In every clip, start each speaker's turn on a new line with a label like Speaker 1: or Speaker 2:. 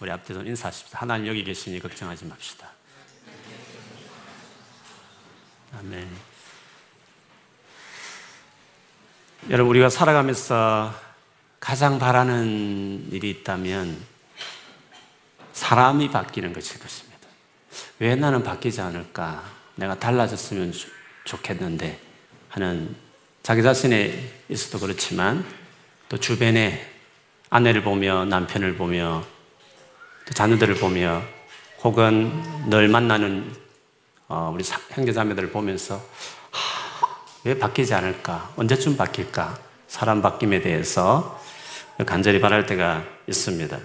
Speaker 1: 우리 앞에서 인사하십시오. 하나님 여기 계시니 걱정하지 맙시다. 아멘. 여러분, 우리가 살아가면서 가장 바라는 일이 있다면 사람이 바뀌는 것일 것입니다. 왜 나는 바뀌지 않을까? 내가 달라졌으면 좋겠는데 하는 자기 자신에 있어도 그렇지만 또 주변에 아내를 보며 남편을 보며 또 자녀들을 보며 혹은 늘 만나는 어, 우리 형제 자매들을 보면서 하, 왜 바뀌지 않을까? 언제쯤 바뀔까? 사람 바뀜에 대해서 간절히 바랄 때가 있습니다.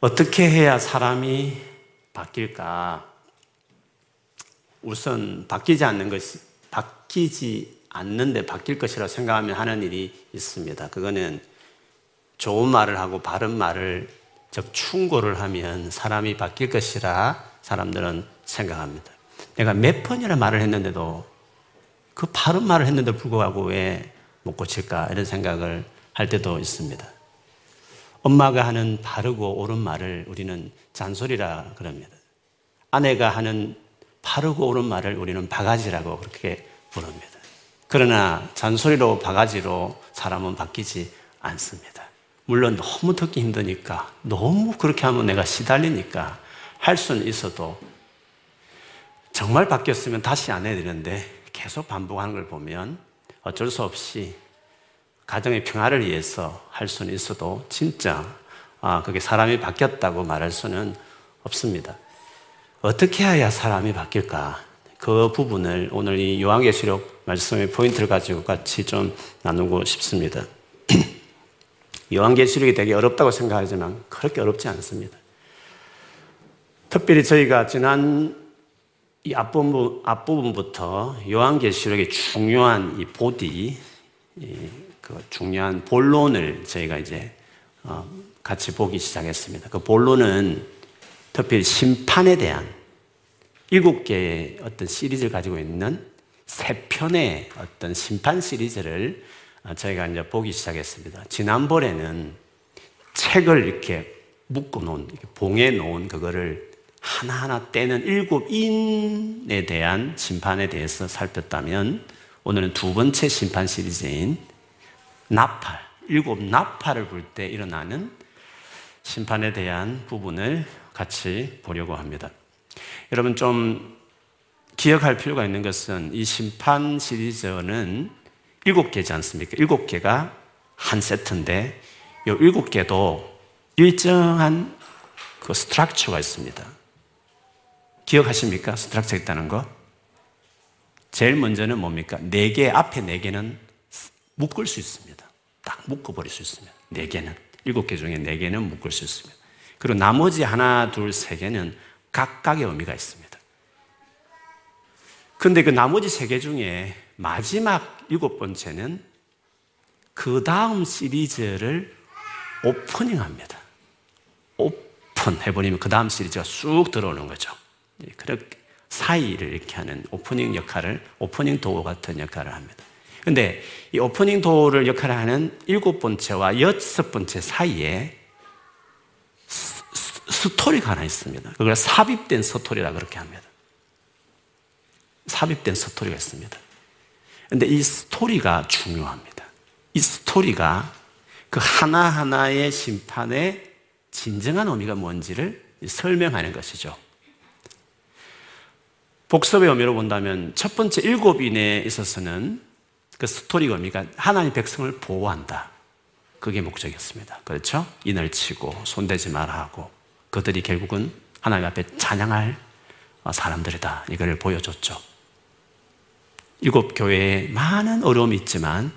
Speaker 1: 어떻게 해야 사람이 바뀔까? 우선 바뀌지 않는 것이 바뀌지 않는데 바뀔 것이라 생각하면 하는 일이 있습니다. 그거는 좋은 말을 하고 바른 말을 즉 충고를 하면 사람이 바뀔 것이라 사람들은 생각합니다. 내가 몇 번이나 말을 했는데도 그 바른 말을 했는데 불구하고 왜 못 고칠까 이런 생각을 할 때도 있습니다. 엄마가 하는 바르고 옳은 말을 우리는 잔소리라 그럽니다. 아내가 하는 바르고 옳은 말을 우리는 바가지라고 그렇게 부릅니다. 그러나 잔소리로 바가지로 사람은 바뀌지 않습니다. 물론 너무 듣기 힘드니까, 너무 그렇게 하면 내가 시달리니까 할 수는 있어도 정말 바뀌었으면 다시 안 해야 되는데 계속 반복하는 걸 보면 어쩔 수 없이 가정의 평화를 위해서 할 수는 있어도 진짜 아, 그게 사람이 바뀌었다고 말할 수는 없습니다. 어떻게 해야 사람이 바뀔까? 그 부분을 오늘 이 요한계시록 말씀의 포인트를 가지고 같이 좀 나누고 싶습니다. 요한계시록이 되게 어렵다고 생각하지만 그렇게 어렵지 않습니다. 특별히 저희가 지난 이 앞부분, 앞부분부터 요한계시록의 중요한 이 보디, 이 그 중요한 본론을 저희가 이제 어 같이 보기 시작했습니다. 그 본론은 특별히 심판에 대한 일곱 개의 어떤 시리즈를 가지고 있는 세 편의 어떤 심판 시리즈를 어, 저희가 이제 보기 시작했습니다. 지난번에는 책을 이렇게 묶어 놓은, 봉해 놓은 그거를 하나하나 떼는 일곱 인에 대한 심판에 대해서 살폈다면 오늘은 두 번째 심판 시리즈인 나팔, 일곱 나팔을 불 때 일어나는 심판에 대한 부분을 같이 보려고 합니다. 여러분 좀 기억할 필요가 있는 것은 이 심판 시리즈는 일곱 개지 않습니까? 일곱 개가 한 세트인데 이 일곱 개도 일정한 그 스트럭처가 있습니다. 기억하십니까? 스트럭처 있다는 거? 제일 먼저는 뭡니까? 네 개, 앞에 네 개는 묶을 수 있습니다. 딱 묶어버릴 수 있습니다. 네 개는. 일곱 개 중에 네 개는 묶을 수 있습니다. 그리고 나머지 하나, 둘, 세 개는 각각의 의미가 있습니다. 근데 그 나머지 세 개 중에 마지막 일곱 번째는 그 다음 시리즈를 오프닝 합니다. 오픈 해버리면 그 다음 시리즈가 쑥 들어오는 거죠. 예, 그렇게 사이를 이렇게 하는 오프닝 역할을, opening door 같은 역할을 합니다. 근데 이 opening door를 역할을 하는 일곱 번째와 여섯 번째 사이에 스토리가 하나 있습니다. 그걸 삽입된 스토리라 그렇게 합니다. 삽입된 스토리가 있습니다. 근데 이 스토리가 중요합니다. 이 스토리가 그 하나하나의 심판의 진정한 의미가 뭔지를 설명하는 것이죠. 복습의 의미로 본다면 첫 번째 일곱 인에 있어서는 그 스토리 의미가 하나님 백성을 보호한다. 그게 목적이었습니다. 그렇죠? 인을 치고 손대지 말아 하고 그들이 결국은 하나님 앞에 찬양할 사람들이다. 이걸 보여줬죠. 일곱 교회에 많은 어려움이 있지만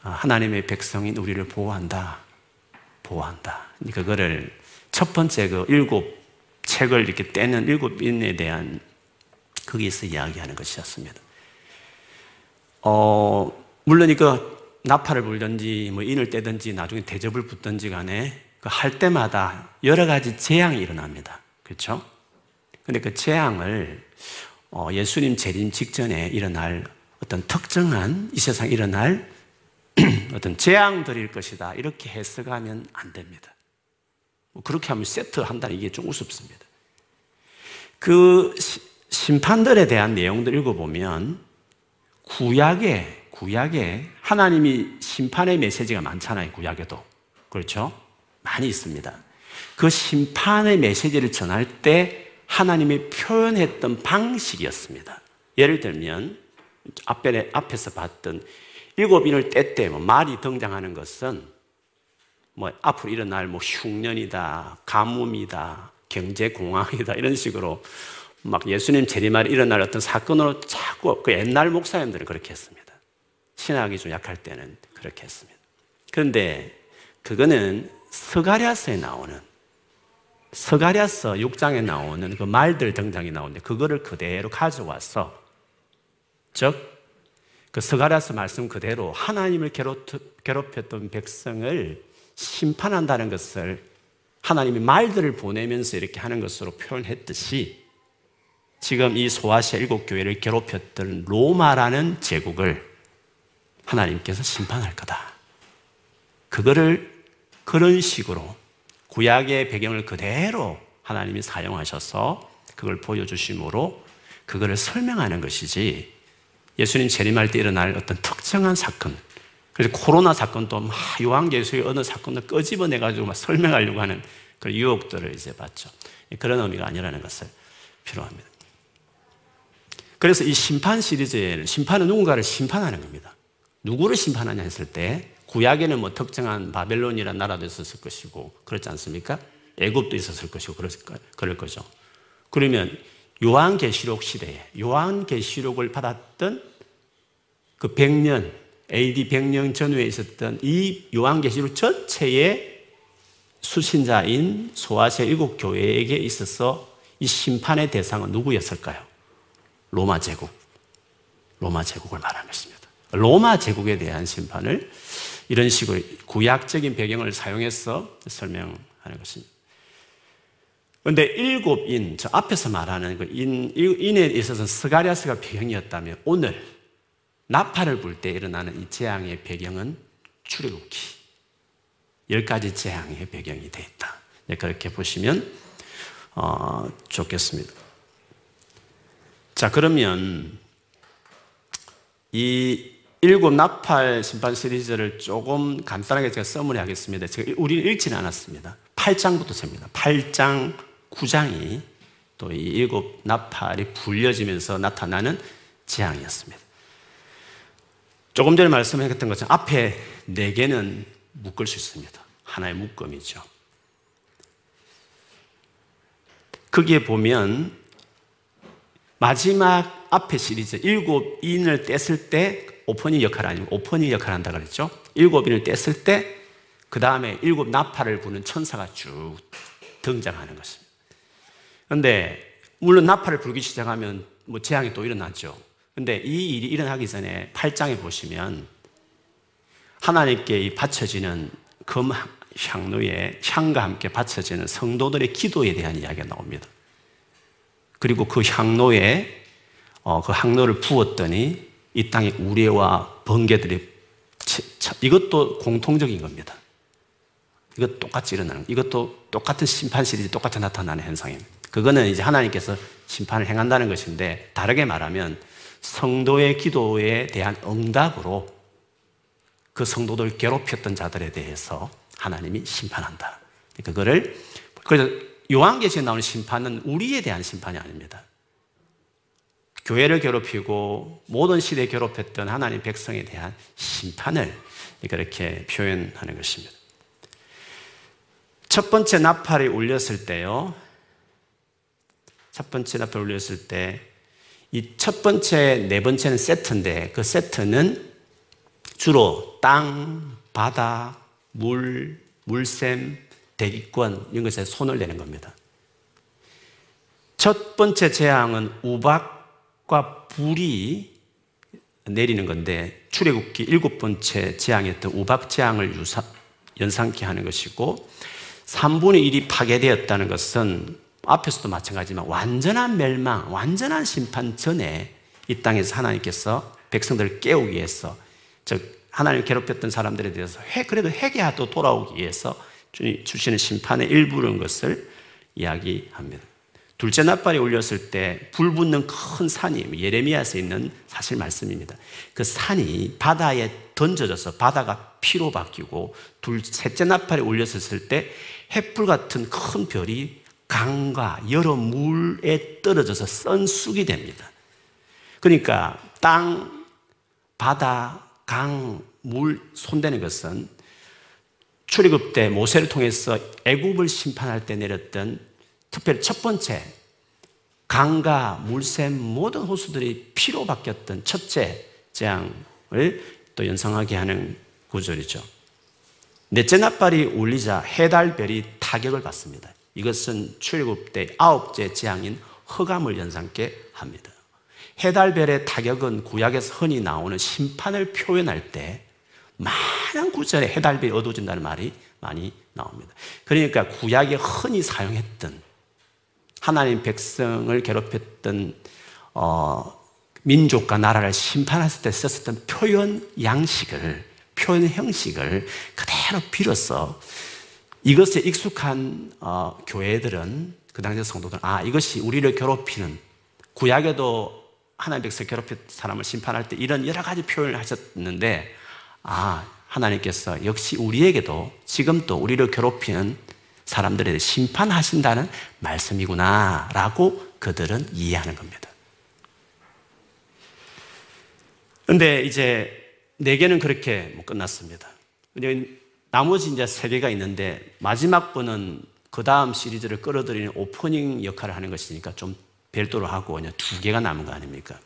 Speaker 1: 하나님의 백성인 우리를 보호한다. 보호한다. 그거를 첫 번째 그 일곱 책을 이렇게 떼는 일곱 인에 대한 거기에서 이야기하는 것이었습니다. 어, 물론 이거 나팔을 불든지 뭐 인을 떼든지 나중에 대접을 붙든지 간에 그 할 때마다 여러 가지 재앙이 일어납니다. 그렇죠? 근데 그 재앙을 어, 예수님 재림 직전에 일어날 어떤 특정한 이 세상 일어날 어떤 재앙들일 것이다. 이렇게 해석하면 안 됩니다. 뭐 그렇게 하면 세트 한다는 이게 좀 우습습니다. 그 심판들에 대한 내용들 읽어보면 구약에, 구약에 하나님이 심판의 메시지가 많잖아요. 구약에도. 그렇죠? 많이 있습니다. 그 심판의 메시지를 전할 때 하나님이 표현했던 방식이었습니다. 예를 들면, 앞에, 앞에서 봤던 일곱 인을 떼때 뭐 말이 등장하는 것은 뭐 앞으로 일어날 뭐 흉년이다, 가뭄이다, 경제 공황이다 이런 식으로 막 예수님 재림말이 일어날 어떤 사건으로 자꾸 그 옛날 목사님들은 그렇게 했습니다. 신학이 좀 약할 때는 그렇게 했습니다. 그런데 그거는 스가랴서에 나오는 스가랴서 6장에 나오는 그 말들 등장이 나오는데 그거를 그대로 가져와서 즉그 스가랴서 말씀 그대로 하나님을 괴롭혔던 백성을 심판한다는 것을 하나님이 말들을 보내면서 이렇게 하는 것으로 표현했듯이 지금 이 소아시아 일곱 교회를 괴롭혔던 로마라는 제국을 하나님께서 심판할 거다. 그거를 그런 식으로 구약의 배경을 그대로 하나님이 사용하셔서 그걸 보여주심으로 그거를 설명하는 것이지 예수님 재림할 때 일어날 어떤 특정한 사건, 그래서 코로나 사건도 막 요한계시의 어느 사건을 끄집어내가지고 막 설명하려고 하는 그 유혹들을 이제 봤죠. 그런 의미가 아니라는 것을 필요합니다. 그래서 이 심판 시리즈에는 심판은 누군가를 심판하는 겁니다. 누구를 심판하냐 했을 때 구약에는 뭐 특정한 바벨론이라는 나라도 있었을 것이고 그렇지 않습니까? 애굽도 있었을 것이고 그럴 거죠. 그러면 요한계시록 시대에 요한계시록을 받았던 그 100년 AD 100년 전후에 있었던 이 요한계시록 전체의 수신자인 소아시아 일곱 교회에게 있어서 이 심판의 대상은 누구였을까요? 로마 제국. 로마 제국을 말하는 것입니다. 로마 제국에 대한 심판을 이런 식으로 구약적인 배경을 사용해서 설명하는 것입니다. 그런데 일곱 인, 저 앞에서 말하는 그 인, 인에 있어서 스가랴서가 배경이었다면 오늘 나팔을 불 때 일어나는 이 재앙의 배경은 출애굽기. 열 가지 재앙의 배경이 되어 있다. 네, 그렇게 보시면 어, 좋겠습니다. 자, 그러면 이 일곱 나팔 심판 시리즈를 조금 간단하게 제가 써머리 하겠습니다. 제가 우리는 읽지는 않았습니다. 8장부터 셉니다. 8장 9장이 또 이 일곱 나팔이 불려지면서 나타나는 재앙이었습니다. 조금 전에 말씀했던 것처럼 앞에 네 개는 묶을 수 있습니다. 하나의 묶음이죠. 거기에 보면 마지막 앞에 시리즈 일곱 인을 뗐을 때 오퍼닝 역할 아니고 오퍼닝 역할 한다 그랬죠. 일곱 인을 뗐을 때 그 다음에 일곱 나팔을 부는 천사가 쭉 등장하는 것입니다. 그런데 물론 나팔을 불기 시작하면 뭐 재앙이 또 일어나죠. 근데 이 일이 일어나기 전에 8장에 보시면 하나님께 이 바쳐지는 금 향로에 향과 함께 바쳐지는 성도들의 기도에 대한 이야기가 나옵니다. 그리고 그 향로에 어, 그 향로를 부었더니 이 땅에 우레와 번개들이 이것도 공통적인 겁니다. 이것 똑같이 일어나는 이것도 똑같은 심판 시리즈 똑같이 나타나는 현상입니다. 그거는 이제 하나님께서 심판을 행한다는 것인데 다르게 말하면 성도의 기도에 대한 응답으로 그 성도들 괴롭혔던 자들에 대해서 하나님이 심판한다. 그거를 그래서 요한계시에 나오는 심판은 우리에 대한 심판이 아닙니다. 교회를 괴롭히고 모든 시대에 괴롭혔던 하나님 백성에 대한 심판을 그렇게 표현하는 것입니다. 첫 번째 나팔이 울렸을 때요. 첫 번째 나팔 올렸을 때 이 첫 번째, 네 번째는 세트인데 그 세트는 주로 땅, 바다, 물, 물샘, 대기권 이런 것에 손을 내는 겁니다. 첫 번째 재앙은 우박 과 불이 내리는 건데 출애굽기 일곱 번째 재앙이었던 우박 재앙을 유사, 연상케 하는 것이고 3분의 1이 파괴되었다는 것은 앞에서도 마찬가지지만 완전한 멸망, 완전한 심판 전에 이 땅에서 하나님께서 백성들을 깨우기 위해서 즉 하나님을 괴롭혔던 사람들에 대해서 회, 그래도 회개하도 돌아오기 위해서 주시는 심판의 일부는 것을 이야기합니다. 둘째 나팔이 울렸을 때 불 붙는 큰 산이 예레미야에서 있는 사실 말씀입니다. 그 산이 바다에 던져져서 바다가 피로 바뀌고 둘 셋째 나팔이 울렸을 때 햇불 같은 큰 별이 강과 여러 물에 떨어져서 썬쑥이 됩니다. 그러니까 땅, 바다, 강, 물 손대는 것은 출애굽 때 모세를 통해서 애굽을 심판할 때 내렸던 특별히 첫 번째 강과 물샘 모든 호수들이 피로 바뀌었던 첫째 재앙을 또 연상하게 하는 구절이죠. 넷째 나팔이 울리자 해달별이 타격을 받습니다. 이것은 출애굽 때 아홉째 재앙인 허감을 연상케 합니다. 해달별의 타격은 구약에서 흔히 나오는 심판을 표현할 때 많은 구절에 해달별이 어두워진다는 말이 많이 나옵니다. 그러니까 구약에 흔히 사용했던 하나님 백성을 괴롭혔던 어, 민족과 나라를 심판했을 때 썼었던 표현 양식을 표현 형식을 그대로 빌어서 이것에 익숙한 어, 교회들은 그 당시 성도들 아 이것이 우리를 괴롭히는 구약에도 하나님 백성 괴롭힌 사람을 심판할 때 이런 여러 가지 표현을 하셨는데 아 하나님께서 역시 우리에게도 지금 또 우리를 괴롭히는 사람들에 심판하신다는 말씀이구나 라고 그들은 이해하는 겁니다. 근데 이제 네 개는 그렇게 뭐 끝났습니다. 나머지 이제 세 개가 있는데 마지막 분은 그 다음 시리즈를 끌어들이는 오프닝 역할을 하는 것이니까 좀 별도로 하고 그냥 두 개가 남은 거 아닙니까?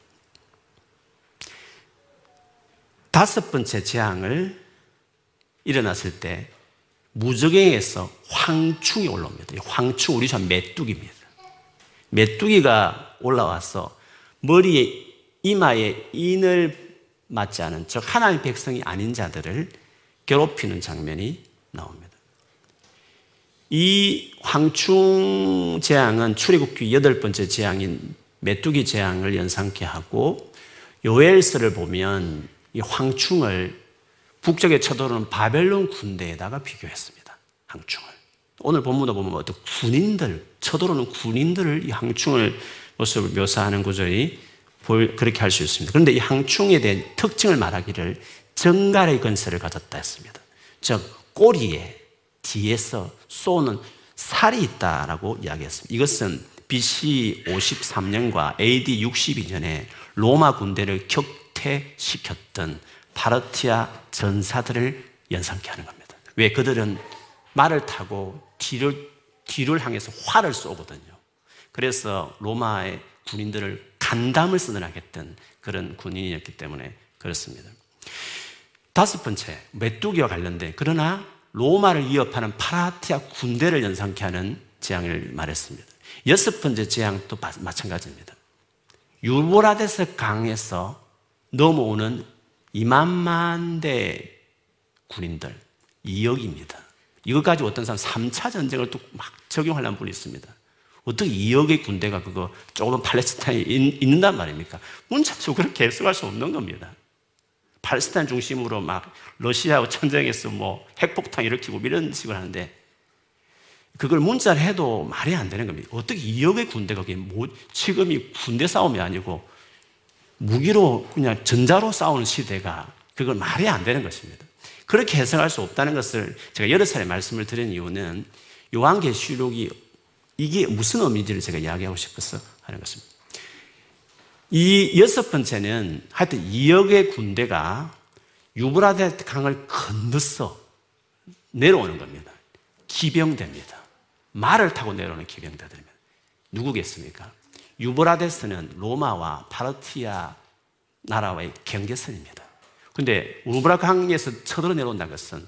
Speaker 1: 다섯 번째 재앙을 일어났을 때 무적행에서 황충이 올라옵니다. 황충 우리 전 메뚜기입니다. 메뚜기가 올라와서 머리에 이마에 인을 맞지 않은 즉 하나님의 백성이 아닌 자들을 괴롭히는 장면이 나옵니다. 이 황충 재앙은 출애굽기 여덟 번째 재앙인 메뚜기 재앙을 연상케 하고 요엘서를 보면 이 황충을 북쪽에 쳐들어오는 바벨론 군대에다가 비교했습니다. 황충을. 오늘 본문도 보면 어떤 군인들, 쳐들어오는 군인들을 이 황충을 모습을 묘사하는 구절이 그렇게 할 수 있습니다. 그런데 이 항충에 대한 특징을 말하기를 정갈의 건설을 가졌다 했습니다. 즉, 꼬리에 뒤에서 쏘는 살이 있다라고 이야기했습니다. 이것은 BC 53년과 AD 62년에 로마 군대를 격퇴시켰던 파르티아 전사들을 연상케 하는 겁니다. 왜 그들은 말을 타고 뒤를, 뒤를 향해서 활을 쏘거든요. 그래서 로마의 군인들을 간담을 쓰느라했던 그런 군인이었기 때문에 그렇습니다. 다섯 번째, 메뚜기와 관련된 그러나 로마를 위협하는 파라티아 군대를 연상케 하는 재앙을 말했습니다. 여섯 번째 재앙도 마찬가지입니다. 유보라데스 강에서 넘어오는 2만만 대 군인들, 2억입니다. 이것 가지고 어떤 사람 3차 전쟁을 또 막 적용하려는 분이 있습니다. 어떻게 2억의 군대가 그거 조금 팔레스타인에 있는단 말입니까? 문자적으로 그렇게 해석할 수 없는 겁니다. 팔레스타인 중심으로 막 러시아하고 전쟁에서 뭐 핵폭탄 일으키고 이런 식으로 하는데 그걸 문자를 해도 말이 안 되는 겁니다. 어떻게 2억의 군대가 그게 뭐 지금이 군대 싸움이 아니고 무기로 그냥 전자로 싸우는 시대가 그걸 말이 안 되는 것입니다. 그렇게 해석할 수 없다는 것을 제가 여러 차례 말씀을 드린 이유는 요한계시록이 이게 무슨 의미인지를 제가 이야기하고 싶어서 하는 것입니다. 이 여섯 번째는 하여튼 2억의 군대가 유브라데 강을 건너서 내려오는 겁니다. 기병대입니다. 말을 타고 내려오는 기병대들입니다. 누구겠습니까? 유브라데스는 로마와 파르티아 나라와의 경계선입니다. 근데 우브라 강에서 쳐들어 내려온다는 것은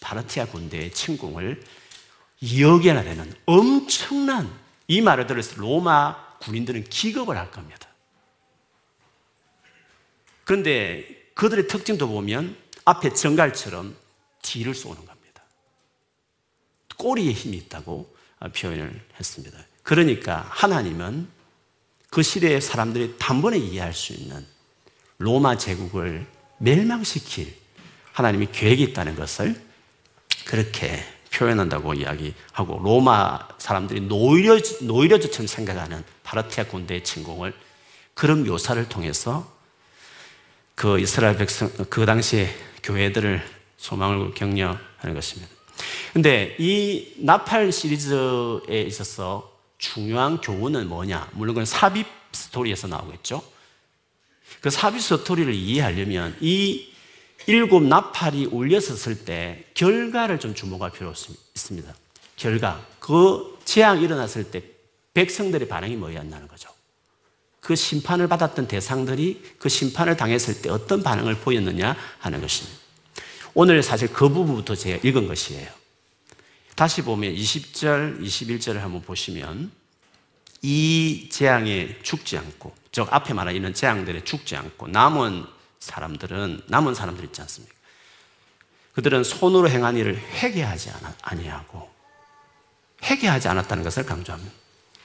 Speaker 1: 파르티아 군대의 침공을 2억이나 되는 엄청난 이 말을 때 로마 군인들은 기겁을 할 겁니다. 그런데 그들의 특징도 보면 앞에 정갈처럼 뒤를 쏘는 겁니다. 꼬리에 힘이 있다고 표현을 했습니다. 그러니까 하나님은 그 시대의 사람들이 단번에 이해할 수 있는 로마 제국을 멸망시킬 하나님이 계획이 있다는 것을 그렇게 표현한다고 이야기하고 로마 사람들이 노이려, 노이려즈처럼 생각하는 파르티아 군대의 침공을 그런 묘사를 통해서 그 이스라엘 백성, 그 당시에 교회들을 소망을 격려하는 것입니다. 근데 이 나팔 시리즈에 있어서 중요한 교훈은 뭐냐? 물론 그건 삽입 스토리에서 나오겠죠. 그 삽입 스토리를 이해하려면 이 일곱 나팔이 울렸었을 때 결과를 좀 주목할 필요가 있습니다. 결과. 그 재앙이 일어났을 때 백성들의 반응이 뭐였냐는 거죠. 그 심판을 받았던 대상들이 그 심판을 당했을 때 어떤 반응을 보였느냐 하는 것입니다. 오늘 사실 그 부분부터 제가 읽은 것이에요. 다시 보면 20절, 21절을 한번 보시면 이 재앙에 죽지 않고, 즉 앞에 말하는 재앙들에 죽지 않고 남은 사람들은 남은 사람들 있지 않습니까? 그들은 손으로 행한 일을 회개하지 아니하고 회개하지 않았다는 것을 강조합니다.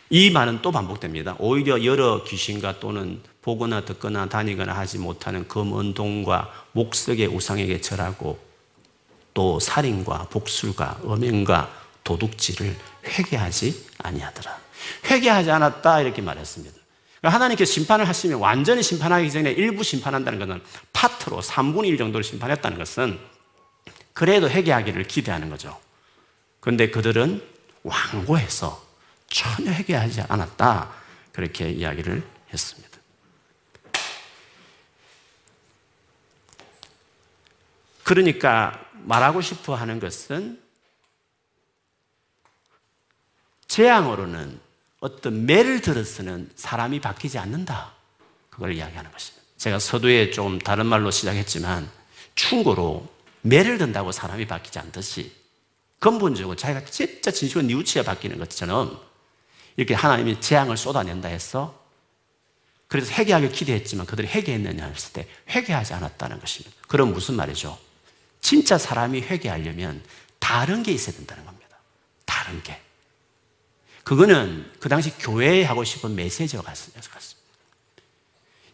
Speaker 1: 이 말은 또 반복됩니다. 오히려 여러 귀신과 또는 보거나 듣거나 다니거나 하지 못하는 금은동과 목석의 우상에게 절하고 또 살인과 복술과 음행과 도둑질을 회개하지 아니하더라. 회개하지 않았다 이렇게 말했습니다. 그러니까 하나님께서 심판을 하시면 완전히 심판하기 전에 일부 심판한다는 것은 파트로 3분의 1 정도를 심판했다는 것은 그래도 회개하기를 기대하는 거죠. 그런데 그들은 완고해서 전혀 회개하지 않았다. 그렇게 이야기를 했습니다. 그러니까 말하고 싶어 하는 것은 재앙으로는 어떤 매를 들어서는 사람이 바뀌지 않는다. 그걸 이야기하는 것입니다. 제가 서두에 좀 다른 말로 시작했지만 충고로 매를 든다고 사람이 바뀌지 않듯이 근본적으로 자기가 진짜 진실로 뉘우치어 바뀌는 것처럼 이렇게 하나님이 재앙을 쏟아낸다 해서 그래서 회개하길 기대했지만 그들이 회개했느냐 했을 때 회개하지 않았다는 것입니다. 그럼 무슨 말이죠? 진짜 사람이 회개하려면 다른 게 있어야 된다는 겁니다. 다른 게. 그거는 그 당시 교회에 하고 싶은 메시지와 같습니다.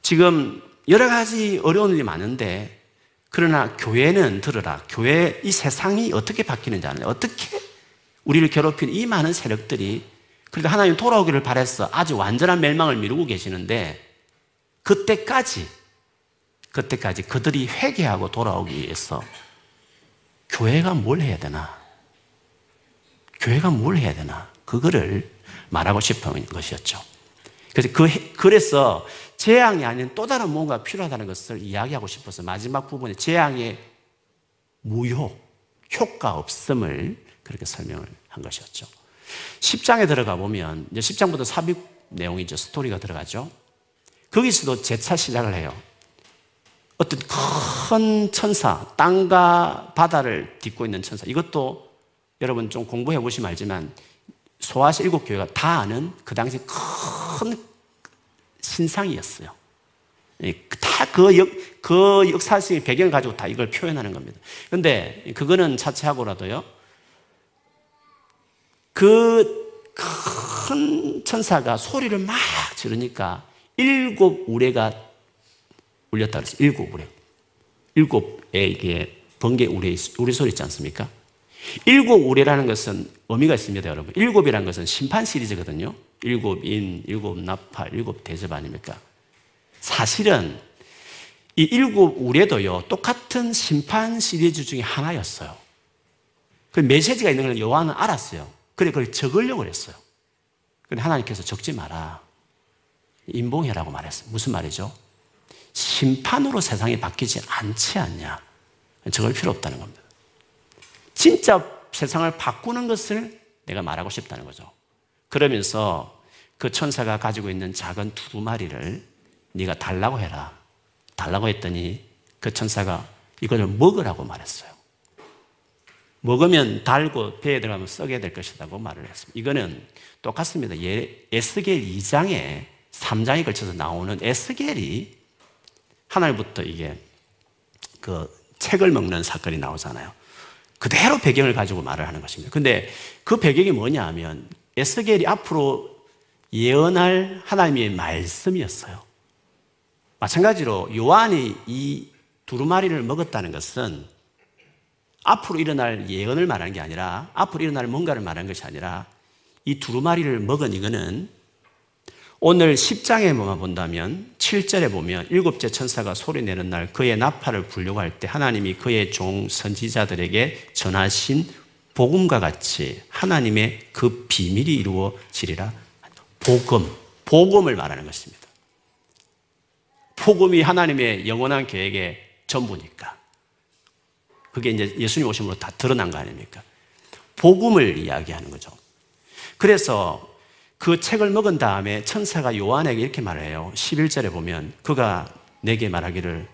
Speaker 1: 지금 여러 가지 어려운 일이 많은데 그러나 교회는 들으라. 교회 이 세상이 어떻게 바뀌는지 아는 어떻게 우리를 괴롭힌 이 많은 세력들이 그래도 하나님 돌아오기를 바랬어. 아주 완전한 멸망을 미루고 계시는데 그때까지 그때까지 그들이 회개하고 돌아오기 위해서 교회가 뭘 해야 되나? 교회가 뭘 해야 되나? 그거를 말하고 싶은 것이었죠. 그래서 그, 그래서 재앙이 아닌 또 다른 뭔가 필요하다는 것을 이야기하고 싶어서 마지막 부분에 재앙의 무효, 효과 없음을 그렇게 설명을 한 것이었죠. 10장에 들어가 보면, 이제 10장부터 삽입 내용이죠. 스토리가 들어가죠. 거기서도 재차 시작을 해요. 어떤 큰 천사, 땅과 바다를 딛고 있는 천사. 이것도 여러분 좀 공부해 보시면 알지만 소아시 일곱 교회가 다 아는 그 당시 큰 신상이었어요. 다그 역, 그 역사적인 배경을 가지고 다 이걸 표현하는 겁니다. 근데 그거는 차치하고라도요, 그 큰 천사가 소리를 막 지르니까 일곱 우레가 울렸다 그랬어요. 일곱 우레. 일곱에 이게 번개 우레, 우레 소리 있지 않습니까? 일곱 우레라는 것은 의미가 있습니다, 여러분. 일곱이라는 것은 심판 시리즈거든요. 일곱 인, 일곱 나팔, 일곱 대접 아닙니까? 사실은 이 일곱 우레도요, 똑같은 심판 시리즈 중에 하나였어요. 그 메시지가 있는 걸 요한은 알았어요. 그래, 그걸 적으려고 했어요. 근데 하나님께서 적지 마라. 인봉해라고 말했어요. 무슨 말이죠? 심판으로 세상이 바뀌지 않지 않냐. 적을 필요 없다는 겁니다. 진짜 세상을 바꾸는 것을 내가 말하고 싶다는 거죠. 그러면서 그 천사가 가지고 있는 작은 두 마리를 네가 달라고 해라. 달라고 했더니 그 천사가 이걸 먹으라고 말했어요. 먹으면 달고 배에 들어가면 썩게 될 것이라고 말을 했습니다. 이거는 똑같습니다. 예, 에스겔 2장에 3장에 걸쳐서 나오는 에스겔이 하나님부터 이게 그 책을 먹는 사건이 나오잖아요. 그대로 배경을 가지고 말을 하는 것입니다. 근데 그 배경이 뭐냐 하면 에스겔이 앞으로 예언할 하나님의 말씀이었어요. 마찬가지로 요한이 이 두루마리를 먹었다는 것은 앞으로 일어날 예언을 말하는 게 아니라 앞으로 일어날 뭔가를 말하는 것이 아니라 이 두루마리를 먹은 이거는 오늘 10장에만 본다면 7절에 보면 일곱째 천사가 소리내는 날 그의 나팔을 불려고 할 때 하나님이 그의 종 선지자들에게 전하신 복음과 같이 하나님의 그 비밀이 이루어지리라. 복음, 복음을 말하는 것입니다. 복음이 하나님의 영원한 계획의 전부니까. 그게 이제 예수님 오심으로 다 드러난 거 아닙니까? 복음을 이야기하는 거죠. 그래서 그 책을 먹은 다음에 천사가 요한에게 이렇게 말해요. 11절에 보면 그가 내게 말하기를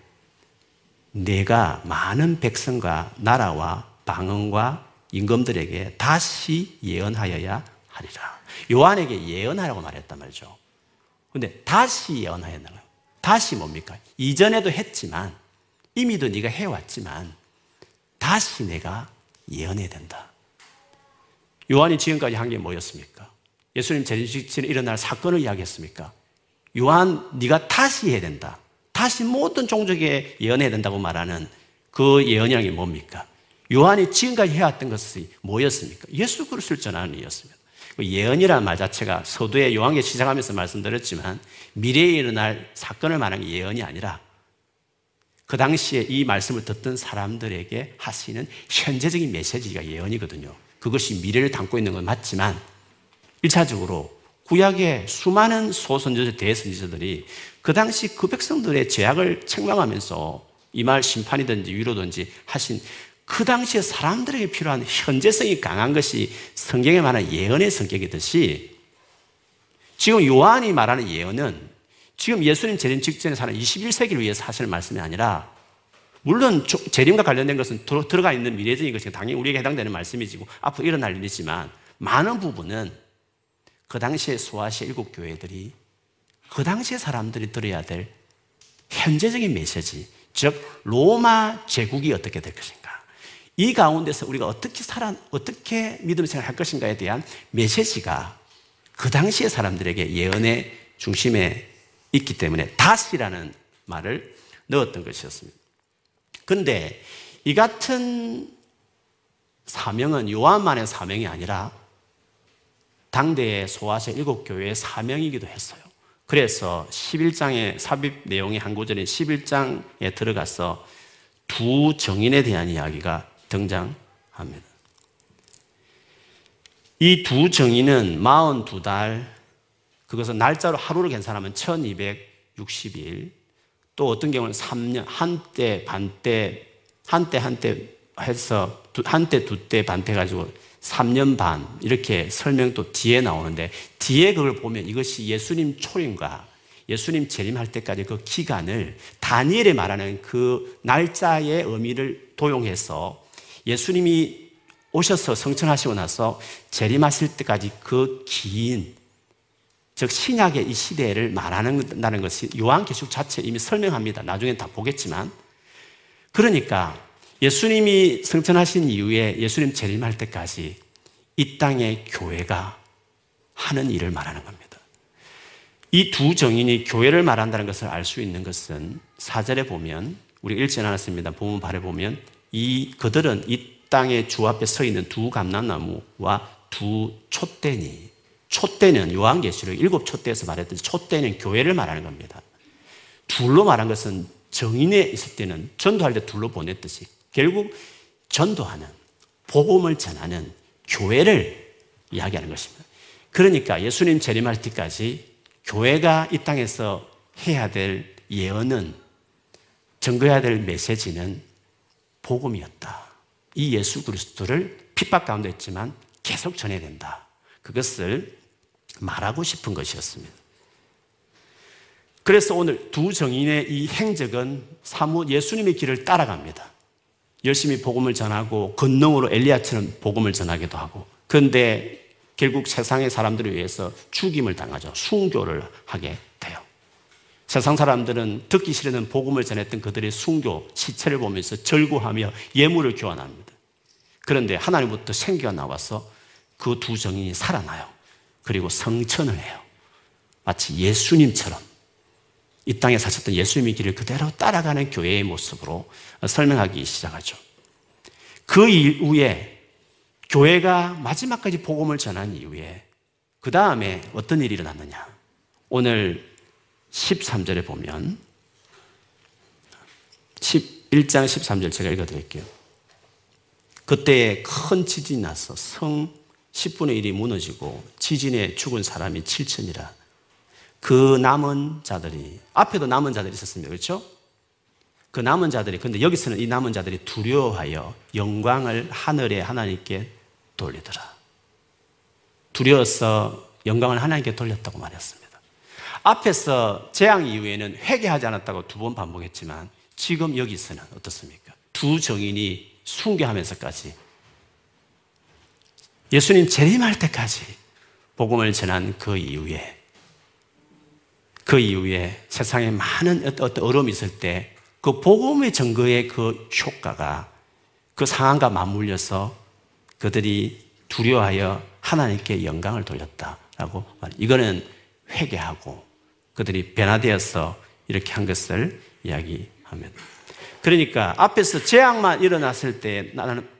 Speaker 1: 내가 많은 백성과 나라와 방언과 임금들에게 다시 예언하여야 하리라. 요한에게 예언하라고 말했단 말이죠. 근데 다시 예언하였나 다시 뭡니까? 이전에도 했지만 이미도 네가 해왔지만 다시 내가 예언해야 된다. 요한이 지금까지 한 게 뭐였습니까? 예수님 재림식전에 일어날 사건을 이야기했습니까? 요한 네가 다시 해야 된다. 다시 모든 종족에 예언해야 된다고 말하는 그 예언이라는 게 뭡니까? 요한이 지금까지 해왔던 것이 뭐였습니까? 예수 그리스도를 전하는 일이었습니다. 그 예언이라는 말 자체가 서두에 요한계 시작하면서 말씀드렸지만 미래에 일어날 사건을 말하는 예언이 아니라 그 당시에 이 말씀을 듣던 사람들에게 하시는 현재적인 메시지가 예언이거든요. 그것이 미래를 담고 있는 건 맞지만 1차적으로 구약의 수많은 소선지자, 대선지자들이 그 당시 그 백성들의 죄악을 책망하면서 이 말 심판이든지 위로든지 하신 그 당시에 사람들에게 필요한 현재성이 강한 것이 성경에 말하는 예언의 성격이듯이 지금 요한이 말하는 예언은 지금 예수님 재림 직전에 사는 21세기를 위해서 하시는 말씀이 아니라 물론 재림과 관련된 것은 들어가 있는 미래적인 것이 당연히 우리에게 해당되는 말씀이지고 앞으로 일어날 일이지만 많은 부분은 그 당시에 소아시아 일곱 교회들이 그 당시에 사람들이 들어야 될 현재적인 메시지, 즉 로마 제국이 어떻게 될 것인가. 이 가운데서 우리가 어떻게 살아, 어떻게 믿음 생활 할 것인가에 대한 메시지가 그 당시의 사람들에게 예언의 중심에 있기 때문에 다시라는 말을 넣었던 것이었습니다. 그런데 이 같은 사명은 요한만의 사명이 아니라 당대의 소아시 일곱 교회의 사명이기도 했어요. 그래서 11장의 삽입 내용의 한 구절인 11장에 들어가서 두 정인에 대한 이야기가 등장합니다. 이 두 정의는 42달, 그것은 날짜로 하루를 계산하면 1260일, 또 어떤 경우는 3년, 한때, 반때, 한때, 한때 해서 한때, 두때, 반때 가지고 3년 반, 이렇게 설명도 뒤에 나오는데, 뒤에 그걸 보면 이것이 예수님 초림과 예수님 재림할 때까지 그 기간을 다니엘에 말하는 그 날짜의 의미를 도용해서 예수님이 오셔서 성천하시고 나서 재림하실 때까지 그 긴, 즉 신약의 이 시대를 말하는 것이 요한계시록 자체 이미 설명합니다. 나중에 다 보겠지만. 그러니까 예수님이 성천하신 이후에 예수님 재림할 때까지 이 땅의 교회가 하는 일을 말하는 겁니다. 이 두 정인이 교회를 말한다는 것을 알 수 있는 것은 사절에 보면 우리 읽지 않았습니다. 본문 발에 보면 이 그들은 이 땅의 주 앞에 서 있는 두 감람나무와 두 촛대니 촛대는 요한계시록 일곱 촛대에서 말했듯이 촛대는 교회를 말하는 겁니다. 둘로 말한 것은 정인에 있을 때는 전도할 때 둘로 보냈듯이 결국 전도하는 복음을 전하는 교회를 이야기하는 것입니다. 그러니까 예수님 재림할 때까지 교회가 이 땅에서 해야 될 예언은 증거해야 될 메시지는 복음이었다. 이 예수 그리스도를 핍박 가운데 있지만 계속 전해야 된다. 그것을 말하고 싶은 것이었습니다. 그래서 오늘 두 정인의 이 행적은 사무 예수님의 길을 따라갑니다. 열심히 복음을 전하고 건능으로 엘리야처럼 복음을 전하기도 하고. 그런데 결국 세상의 사람들을 위해서 죽임을 당하죠. 순교를 하게 돼요. 세상 사람들은 듣기 싫은 복음을 전했던 그들의 순교, 시체를 보면서 절구하며 예물을 교환합니다. 그런데 하나님부터 생기가 나와서 그 두 정인이 살아나요. 그리고 성천을 해요. 마치 예수님처럼 이 땅에 사셨던 예수님의 길을 그대로 따라가는 교회의 모습으로 설명하기 시작하죠. 그 이후에 교회가 마지막까지 복음을 전한 이후에 그 다음에 어떤 일이 일어났느냐? 오늘 13절에 보면 11장 13절 제가 읽어드릴게요. 그때에 큰 지진이 나서 성 10분의 1이 무너지고 지진에 죽은 사람이 7천이라. 그 남은 자들이 앞에도 남은 자들이 있었습니다. 그렇죠? 그 남은 자들이 근데 여기서는 이 남은 자들이 두려워하여 영광을 하늘에 하나님께 돌리더라. 두려워서 영광을 하나님께 돌렸다고 말했습니다. 앞에서 재앙 이후에는 회개하지 않았다고 두 번 반복했지만 지금 여기서는 어떻습니까? 두 정인이 숭배하면서까지 예수님 재림할 때까지 복음을 전한 그 이후에 그 이후에 세상에 많은 어떤 어려움이 있을 때 그 복음의 증거의 그 효과가 그 상황과 맞물려서 그들이 두려워하여 하나님께 영광을 돌렸다라고 말. 이거는 회개하고 그들이 변화되어서 이렇게 한 것을 이야기하면. 그러니까 앞에서 재앙만 일어났을 때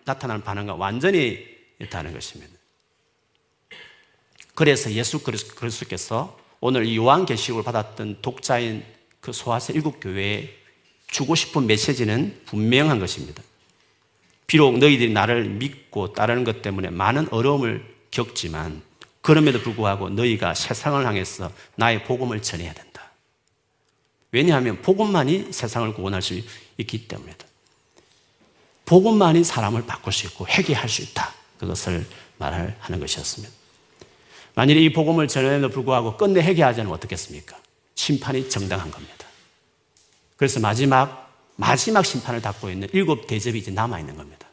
Speaker 1: 나타나는 반응과 완전히 다른 것입니다. 그래서 예수 그리스도께서 오늘 이 요한계시록을 받았던 독자인 그 소아세 일곱 교회에 주고 싶은 메시지는 분명한 것입니다. 비록 너희들이 나를 믿고 따르는 것 때문에 많은 어려움을 겪지만 그럼에도 불구하고 너희가 세상을 향해서 나의 복음을 전해야 된다. 왜냐하면 복음만이 세상을 구원할 수 있기 때문이다. 복음만이 사람을 바꿀 수 있고 회개할 수 있다. 그것을 말하는 것이었습니다. 만일 이 복음을 전해도 불구하고 끝내 회개하지 않으면 어떻겠습니까? 심판이 정당한 겁니다. 그래서 마지막 마지막 심판을 받고 있는 일곱 대접이 이제 남아있는 겁니다.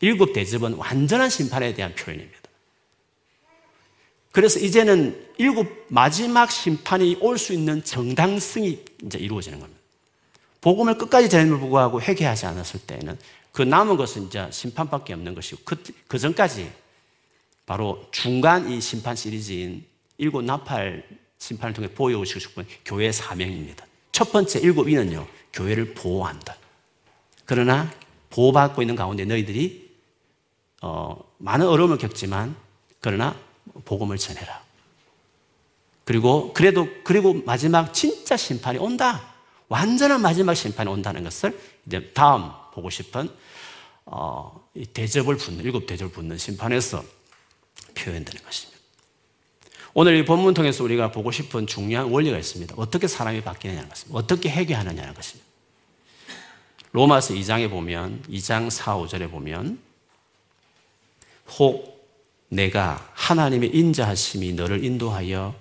Speaker 1: 일곱 대접은 완전한 심판에 대한 표현입니다. 그래서 이제는 일곱 마지막 심판이 올 수 있는 정당성이 이제 이루어지는 겁니다. 복음을 끝까지 전임을 불구하고 회개하지 않았을 때에는 그 남은 것은 이제 심판밖에 없는 것이고 그, 그 전까지 바로 중간 이 심판 시리즈인 일곱 나팔 심판을 통해 보여주시고 싶은 교회의 사명입니다. 첫 번째 일곱 위는요, 교회를 보호한다. 그러나 보호받고 있는 가운데 너희들이 어, 많은 어려움을 겪지만 그러나 복음을 전해라. 그리고 그래도 그리고 마지막 진짜 심판이 온다. 완전한 마지막 심판이 온다는 것을 이제 다음 보고 싶은 어, 이 대접을 붙는 일곱 대접을 붙는 심판에서 표현되는 것입니다. 오늘 이 본문 통해서 우리가 보고 싶은 중요한 원리가 있습니다. 어떻게 사람이 바뀌느냐는 것입니다. 어떻게 해결하느냐는 것입니다. 로마서 2장에 보면 2장 4, 5절에 보면 혹 내가 하나님의 인자하심이 너를 인도하여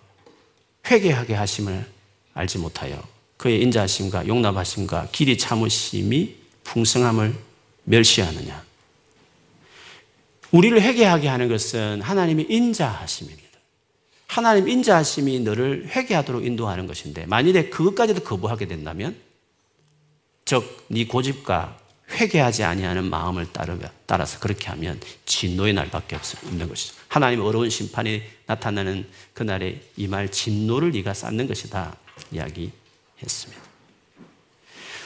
Speaker 1: 회개하게 하심을 알지 못하여 그의 인자하심과 용납하심과 길이 참으심이 풍성함을 멸시하느냐. 우리를 회개하게 하는 것은 하나님의 인자하심입니다. 하나님 인자하심이 너를 회개하도록 인도하는 것인데 만일에 그것까지도 거부하게 된다면 즉 네 고집과 회개하지 아니하는 마음을 따라서 그렇게 하면 진노의 날밖에 없는 것이죠. 하나님의 어려운 심판이 나타나는 그날에 이말 진노를 네가 쌓는 것이다 이야기했습니다.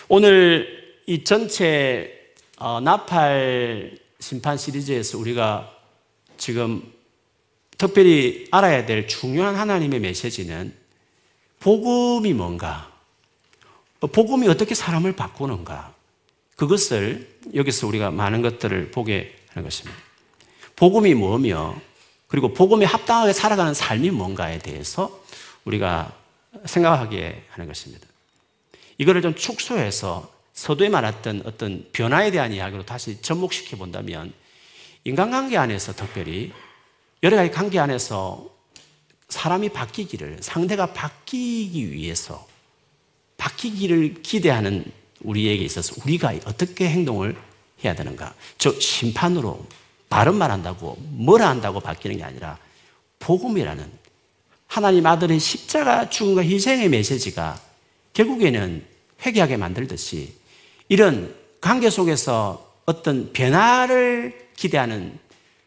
Speaker 1: 오늘 이 전체 어, 나팔 심판 시리즈에서 우리가 지금 특별히 알아야 될 중요한 하나님의 메시지는 복음이 뭔가, 복음이 어떻게 사람을 바꾸는가, 그것을 여기서 우리가 많은 것들을 보게 하는 것입니다. 복음이 뭐며, 그리고 복음에 합당하게 살아가는 삶이 뭔가에 대해서 우리가 생각하게 하는 것입니다. 이거를 좀 축소해서 서두에 말했던 어떤 변화에 대한 이야기로 다시 접목시켜 본다면 인간관계 안에서 특별히 여러 가지 관계 안에서 사람이 바뀌기를, 상대가 바뀌기 위해서 바뀌기를 기대하는 우리에게 있어서 우리가 어떻게 행동을 해야 되는가? 즉, 심판으로 바른 말 한다고, 뭐라 한다고 바뀌는 게 아니라 복음이라는 하나님 아들의 십자가 죽음과 희생의 메시지가 결국에는 회개하게 만들듯이 이런 관계 속에서 어떤 변화를 기대하는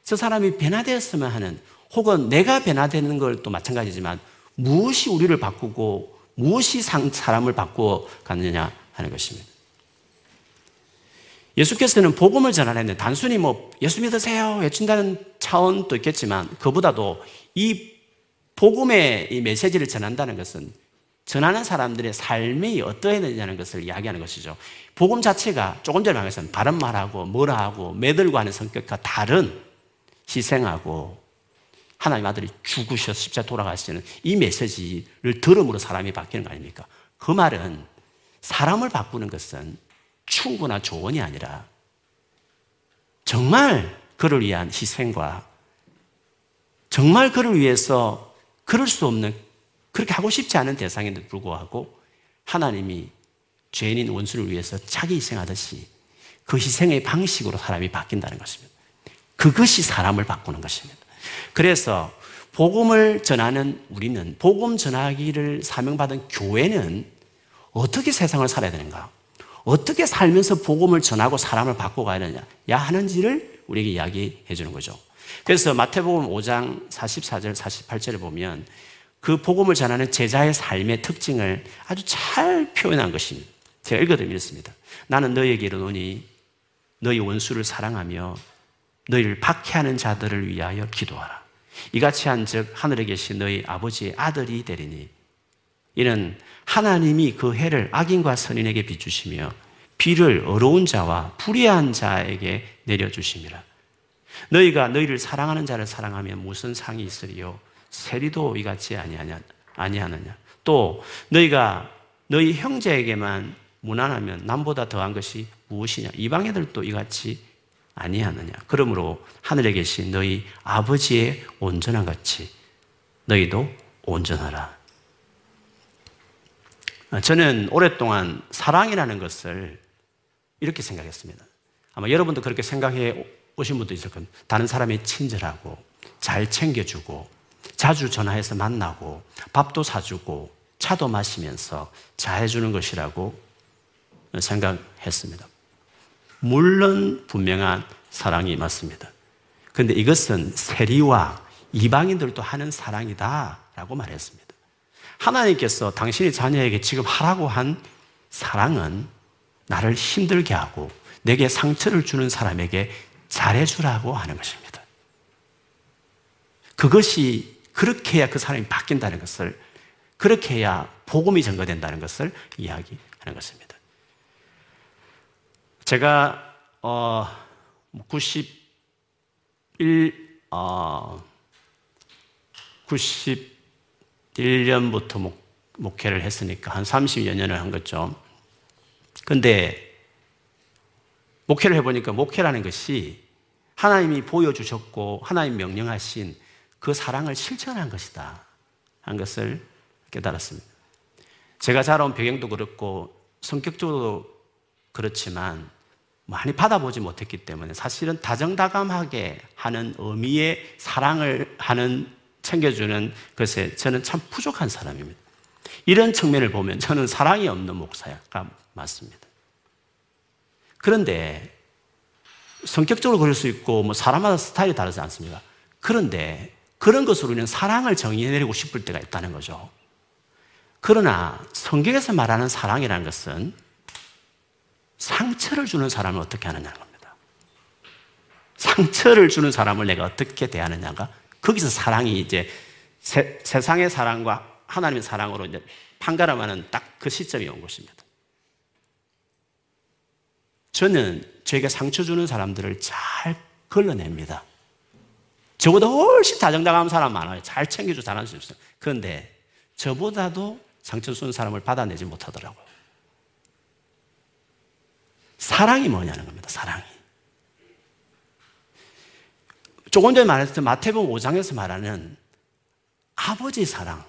Speaker 1: 저 사람이 변화되었으면 하는 혹은 내가 변화되는 걸 또 마찬가지지만 무엇이 우리를 바꾸고 무엇이 사람을 바꾸어 갔느냐 하는 것입니다. 예수께서는 복음을 전하는데 단순히 뭐 예수 믿으세요 외친다는 차원도 있겠지만 그보다도 이 복음의 이 메시지를 전한다는 것은 전하는 사람들의 삶이 어떠해야 되냐는 것을 이야기하는 것이죠. 복음 자체가 조금 전에 말했던 바른 말하고 뭐라 하고 매들고 하는 성격과 다른 희생하고 하나님 아들이 죽으셔서 십자 돌아가시는 이 메시지를 들음으로 사람이 바뀌는 거 아닙니까? 그 말은 사람을 바꾸는 것은 충고나 조언이 아니라 정말 그를 위한 희생과 정말 그를 위해서 그럴 수 없는 그렇게 하고 싶지 않은 대상인데도 불구하고 하나님이 죄인인 원수를 위해서 자기 희생하듯이 그 희생의 방식으로 사람이 바뀐다는 것입니다. 그것이 사람을 바꾸는 것입니다. 그래서 복음을 전하는 우리는 복음 전하기를 사명받은 교회는 어떻게 세상을 살아야 되는가? 어떻게 살면서 복음을 전하고 사람을 바꿔가야 되느냐 하는지를 우리에게 이야기해 주는 거죠. 그래서 마태복음 5장 44절 48절을 보면 그 복음을 전하는 제자의 삶의 특징을 아주 잘 표현한 것입니다. 제가 읽어드리면 이렇습니다. 나는 너에게 이르노니 너희 원수를 사랑하며 너희를 박해하는 자들을 위하여 기도하라. 이같이 한즉 하늘에 계신 너희 아버지의 아들이 되리니 이는 하나님이 그 해를 악인과 선인에게 비주시며 비를 어려운 자와 불의한 자에게 내려주심이라. 너희가 너희를 사랑하는 자를 사랑하면 무슨 상이 있으리요? 세리도 이같이 아니하냐, 아니하느냐. 또 너희가 너희 형제에게만 무난하면 남보다 더한 것이 무엇이냐? 이방 애들도 이같이 아니하느냐. 그러므로 하늘에 계신 너희 아버지의 온전한 같이 너희도 온전하라. 저는 오랫동안 사랑이라는 것을 이렇게 생각했습니다. 아마 여러분도 그렇게 생각해 오신 분도 있을 겁니다. 다른 사람이 친절하고 잘 챙겨주고 자주 전화해서 만나고 밥도 사주고 차도 마시면서 잘해주는 것이라고 생각했습니다. 물론 분명한 사랑이 맞습니다. 그런데 이것은 세리와 이방인들도 하는 사랑이다라고 말했습니다. 하나님께서 당신의 자녀에게 지금 하라고 한 사랑은 나를 힘들게 하고 내게 상처를 주는 사람에게 잘해주라고 하는 것입니다. 그것이 그렇게 해야 그 사람이 바뀐다는 것을 그렇게 해야 복음이 전거된다는 것을 이야기하는 것입니다. 제가 어 91, 어, 91년부터 목, 목회를 했으니까 한 30여 년을 한 거죠. 근데 목회를 해보니까 목회라는 것이 하나님이 보여주셨고 하나님 명령하신 그 사랑을 실천한 것이다. 한 것을 깨달았습니다. 제가 자라온 배경도 그렇고 성격적으로 그렇지만 많이 받아보지 못했기 때문에 사실은 다정다감하게 하는 의미의 사랑을 하는 챙겨주는 것에 저는 참 부족한 사람입니다. 이런 측면을 보면 저는 사랑이 없는 목사가 맞습니다. 그런데 성격적으로 그럴 수 있고 뭐 사람마다 스타일이 다르지 않습니까? 그런데 그런 것으로 우리는 사랑을 정의해내리고 싶을 때가 있다는 거죠. 그러나 성경에서 말하는 사랑이라는 것은 상처를 주는 사람을 어떻게 하느냐는 겁니다. 상처를 주는 사람을 내가 어떻게 대하느냐가 거기서 사랑이 이제 세, 상의 사랑과 하나님의 사랑으로 이제 판가름하는 딱 그 시점이 온 것입니다. 저는 저에게 상처 주는 사람들을 잘 걸러냅니다. 저보다 훨씬 다정다감한 사람 많아요. 잘 챙겨주고 잘할 수 있어요. 그런데 저보다도 상처 주는 사람을 받아내지 못하더라고요. 사랑이 뭐냐는 겁니다. 사랑이. 조금 전에 말했던 마태복음 5장에서 말하는 아버지 사랑.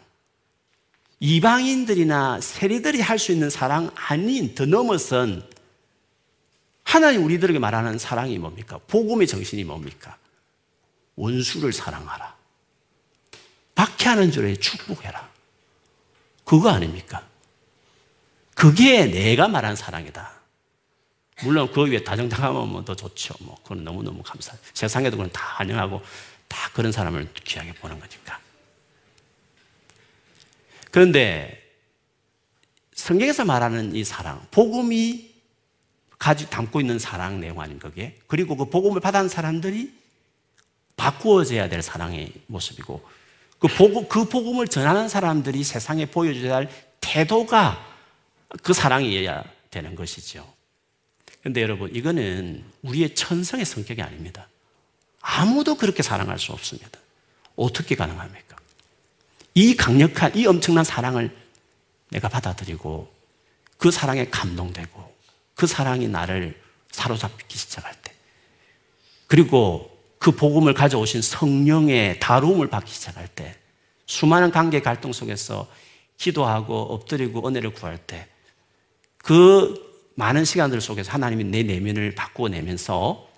Speaker 1: 이방인들이나 세리들이 할 수 있는 사랑 아닌 더 넘어선 하나님 우리들에게 말하는 사랑이 뭡니까? 복음의 정신이 뭡니까? 원수를 사랑하라. 박해하는 줄에 축복해라. 그거 아닙니까? 그게 내가 말한 사랑이다. 물론 그 위에 다정다감하면 더 좋죠. 뭐, 그건 너무너무 감사해요. 세상에도 그건 다 환영하고 다 그런 사람을 귀하게 보는 거니까. 그런데 성경에서 말하는 이 사랑, 복음이 가지 담고 있는 사랑 내용 아닙니까 그게? 그리고 그 복음을 받은 사람들이 바꾸어져야 될 사랑의 모습이고 그 복음, 그 복음을 전하는 사람들이 세상에 보여줘야 할 태도가 그 사랑이어야 되는 것이죠. 근데 여러분, 이거는 우리의 천성의 성격이 아닙니다. 아무도 그렇게 사랑할 수 없습니다. 어떻게 가능합니까? 이 강력한, 이 엄청난 사랑을 내가 받아들이고 그 사랑에 감동되고 그 사랑이 나를 사로잡기 시작할 때 그리고 그 복음을 가져오신 성령의 다루음을 받기 시작할 때 수많은 관계 갈등 속에서 기도하고 엎드리고 은혜를 구할 때 그 많은 시간들 속에서 하나님이 내 내면을 바꾸어 내면서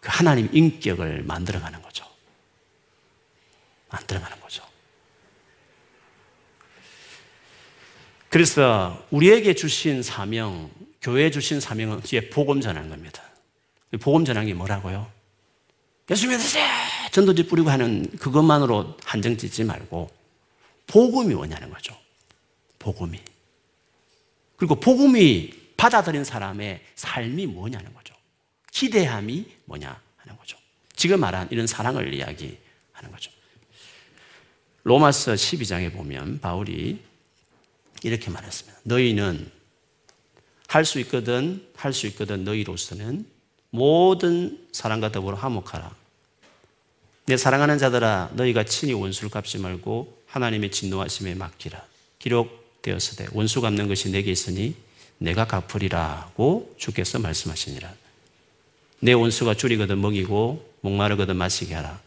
Speaker 1: 그 하나님 인격을 만들어가는 거죠. 만들어가는 거죠. 그래서 우리에게 주신 사명, 교회에 주신 사명은 이제 복음 전하는 겁니다. 복음 전하는 게 뭐라고요? 예수 믿으세요! 전도지 뿌리고 하는 그것만으로 한정 짓지 말고 복음이 뭐냐는 거죠. 복음이. 그리고 복음이 받아들인 사람의 삶이 뭐냐는 거죠. 기대함이 뭐냐 하는 거죠. 지금 말한 이런 사랑을 이야기하는 거죠. 로마서 12장에 보면 바울이 이렇게 말했습니다. 너희는 할 수 있거든, 할 수 있거든 너희로서는 모든 사랑과 더불어 화목하라. 내 사랑하는 자들아, 너희가 친히 원수를 갚지 말고 하나님의 진노하심에 맡기라. 기록되었으되 원수 갚는 것이 내게 있으니 내가 갚으리라고 주께서 말씀하시니라. 내 원수가 줄이거든 먹이고 목마르거든 마시게 하라.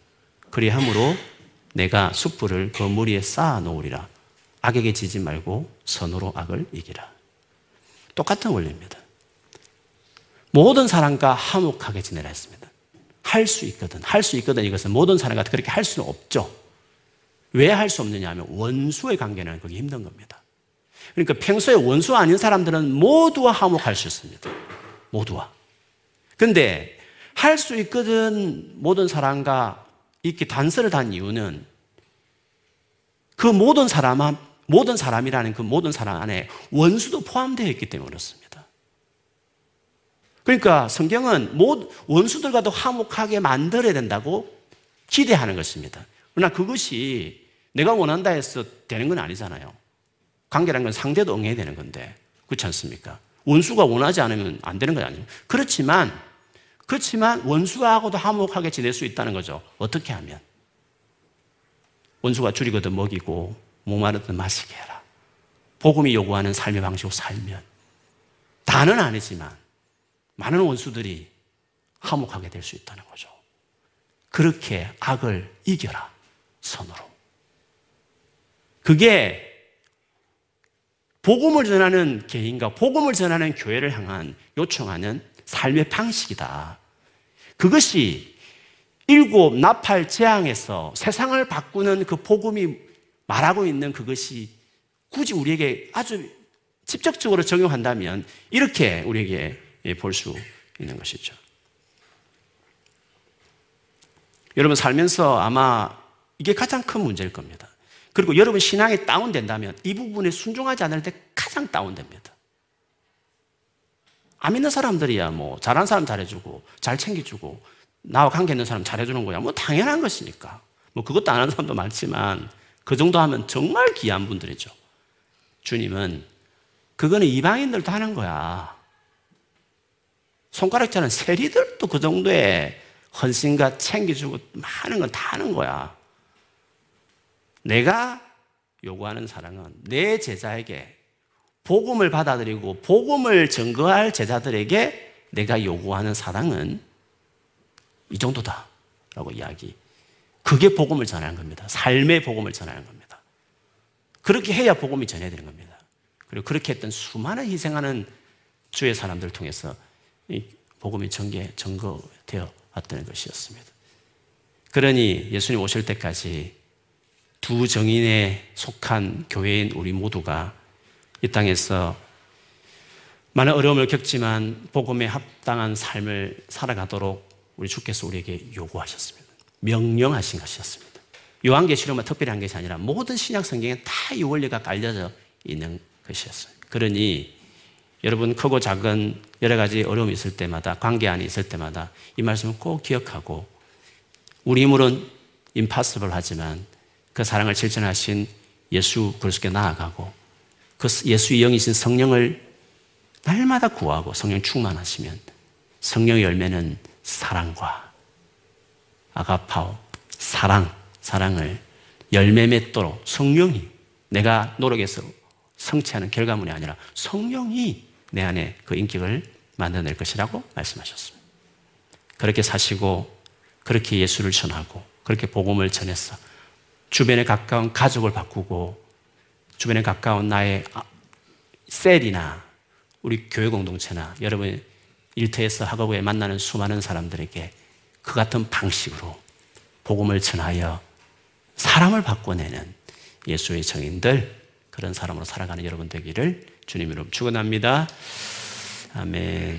Speaker 1: 그리함으로 내가 숯불을 그 무리에 쌓아 놓으리라. 악에게 지지 말고 선으로 악을 이기라. 똑같은 원리입니다. 모든 사람과 화목하게 지내라 했습니다. 할 수 있거든. 할 수 있거든. 이것은 모든 사람과 그렇게 할 수는 없죠. 왜 할 수 없느냐 하면 원수의 관계는 그게 힘든 겁니다. 그러니까 평소에 원수 아닌 사람들은 모두와 화목할 수 있습니다. 모두와. 근데 할 수 있거든 모든 사람과 이렇게 단서를 단 이유는 그 모든 사람, 모든 사람이라는 그 모든 사람 안에 원수도 포함되어 있기 때문에 그렇습니다. 그러니까 성경은 원수들과도 화목하게 만들어야 된다고 기대하는 것입니다. 그러나 그것이 내가 원한다 해서 되는 건 아니잖아요. 관계라는 건 상대도 응해야 되는 건데. 그렇지 않습니까? 원수가 원하지 않으면 안 되는 건 아니에요. 그렇지만, 그렇지만 원수하고도 화목하게 지낼 수 있다는 거죠. 어떻게 하면? 원수가 줄이거든 먹이고 목마르든 마시게 해라. 복음이 요구하는 삶의 방식으로 살면 다는 아니지만 많은 원수들이 화목하게 될 수 있다는 거죠. 그렇게 악을 이겨라. 선으로. 그게 복음을 전하는 개인과 복음을 전하는 교회를 향한 요청하는 삶의 방식이다. 그것이 일곱 나팔 재앙에서 세상을 바꾸는 그 복음이 말하고 있는 그것이 굳이 우리에게 아주 직접적으로 적용한다면 이렇게 우리에게 볼 수 있는 것이죠. 여러분 살면서 아마 이게 가장 큰 문제일 겁니다. 그리고 여러분 신앙이 다운된다면 이 부분에 순종하지 않을 때 가장 다운됩니다. 안 믿는 사람들이야 뭐 잘하는 사람 잘해주고 잘 챙겨주고 나와 관계 있는 사람 잘해주는 거야. 뭐 당연한 것이니까. 뭐 그것도 안 하는 사람도 많지만 그 정도 하면 정말 귀한 분들이죠. 주님은 그거는 이방인들도 하는 거야. 손가락자는 세리들도 그 정도의 헌신과 챙겨주고 많은 건 다 하는 거야. 내가 요구하는 사랑은 내 제자에게 복음을 받아들이고 복음을 증거할 제자들에게 내가 요구하는 사랑은 이 정도다. 라고 이야기. 그게 복음을 전하는 겁니다. 삶의 복음을 전하는 겁니다. 그렇게 해야 복음이 전해지는 겁니다. 그리고 그렇게 했던 수많은 희생하는 주의 사람들을 통해서 이 복음이 전개, 증거되어 왔다는 것이었습니다. 그러니 예수님 오실 때까지 두 정인에 속한 교회인 우리 모두가 이 땅에서 많은 어려움을 겪지만 복음에 합당한 삶을 살아가도록 우리 주께서 우리에게 요구하셨습니다. 명령하신 것이었습니다. 요한계시록만 특별히 한 것이 아니라 모든 신약 성경에 다 이 원리가 깔려져 있는 것이었어요. 그러니 여러분 크고 작은 여러 가지 어려움이 있을 때마다 관계 안에 있을 때마다 이 말씀을 꼭 기억하고 우리 힘으로는 임파서블 하지만 그 사랑을 실천하신 예수 그리스도께 나아가고 그 예수의 영이신 성령을 날마다 구하고 성령 충만하시면 성령의 열매는 사랑과 아가파오 사랑 사랑을 열매 맺도록 성령이 내가 노력해서 성취하는 결과물이 아니라 성령이 내 안에 그 인격을 만들어낼 것이라고 말씀하셨습니다. 그렇게 사시고 그렇게 예수를 전하고 그렇게 복음을 전해서 주변에 가까운 가족을 바꾸고 주변에 가까운 나의 아, 셀이나 우리 교회 공동체나 여러분 일터에서 학업에 만나는 수많은 사람들에게 그 같은 방식으로 복음을 전하여 사람을 바꿔내는 예수의 정인들 그런 사람으로 살아가는 여러분 되기를 주님 이름 축원합니다. 아멘.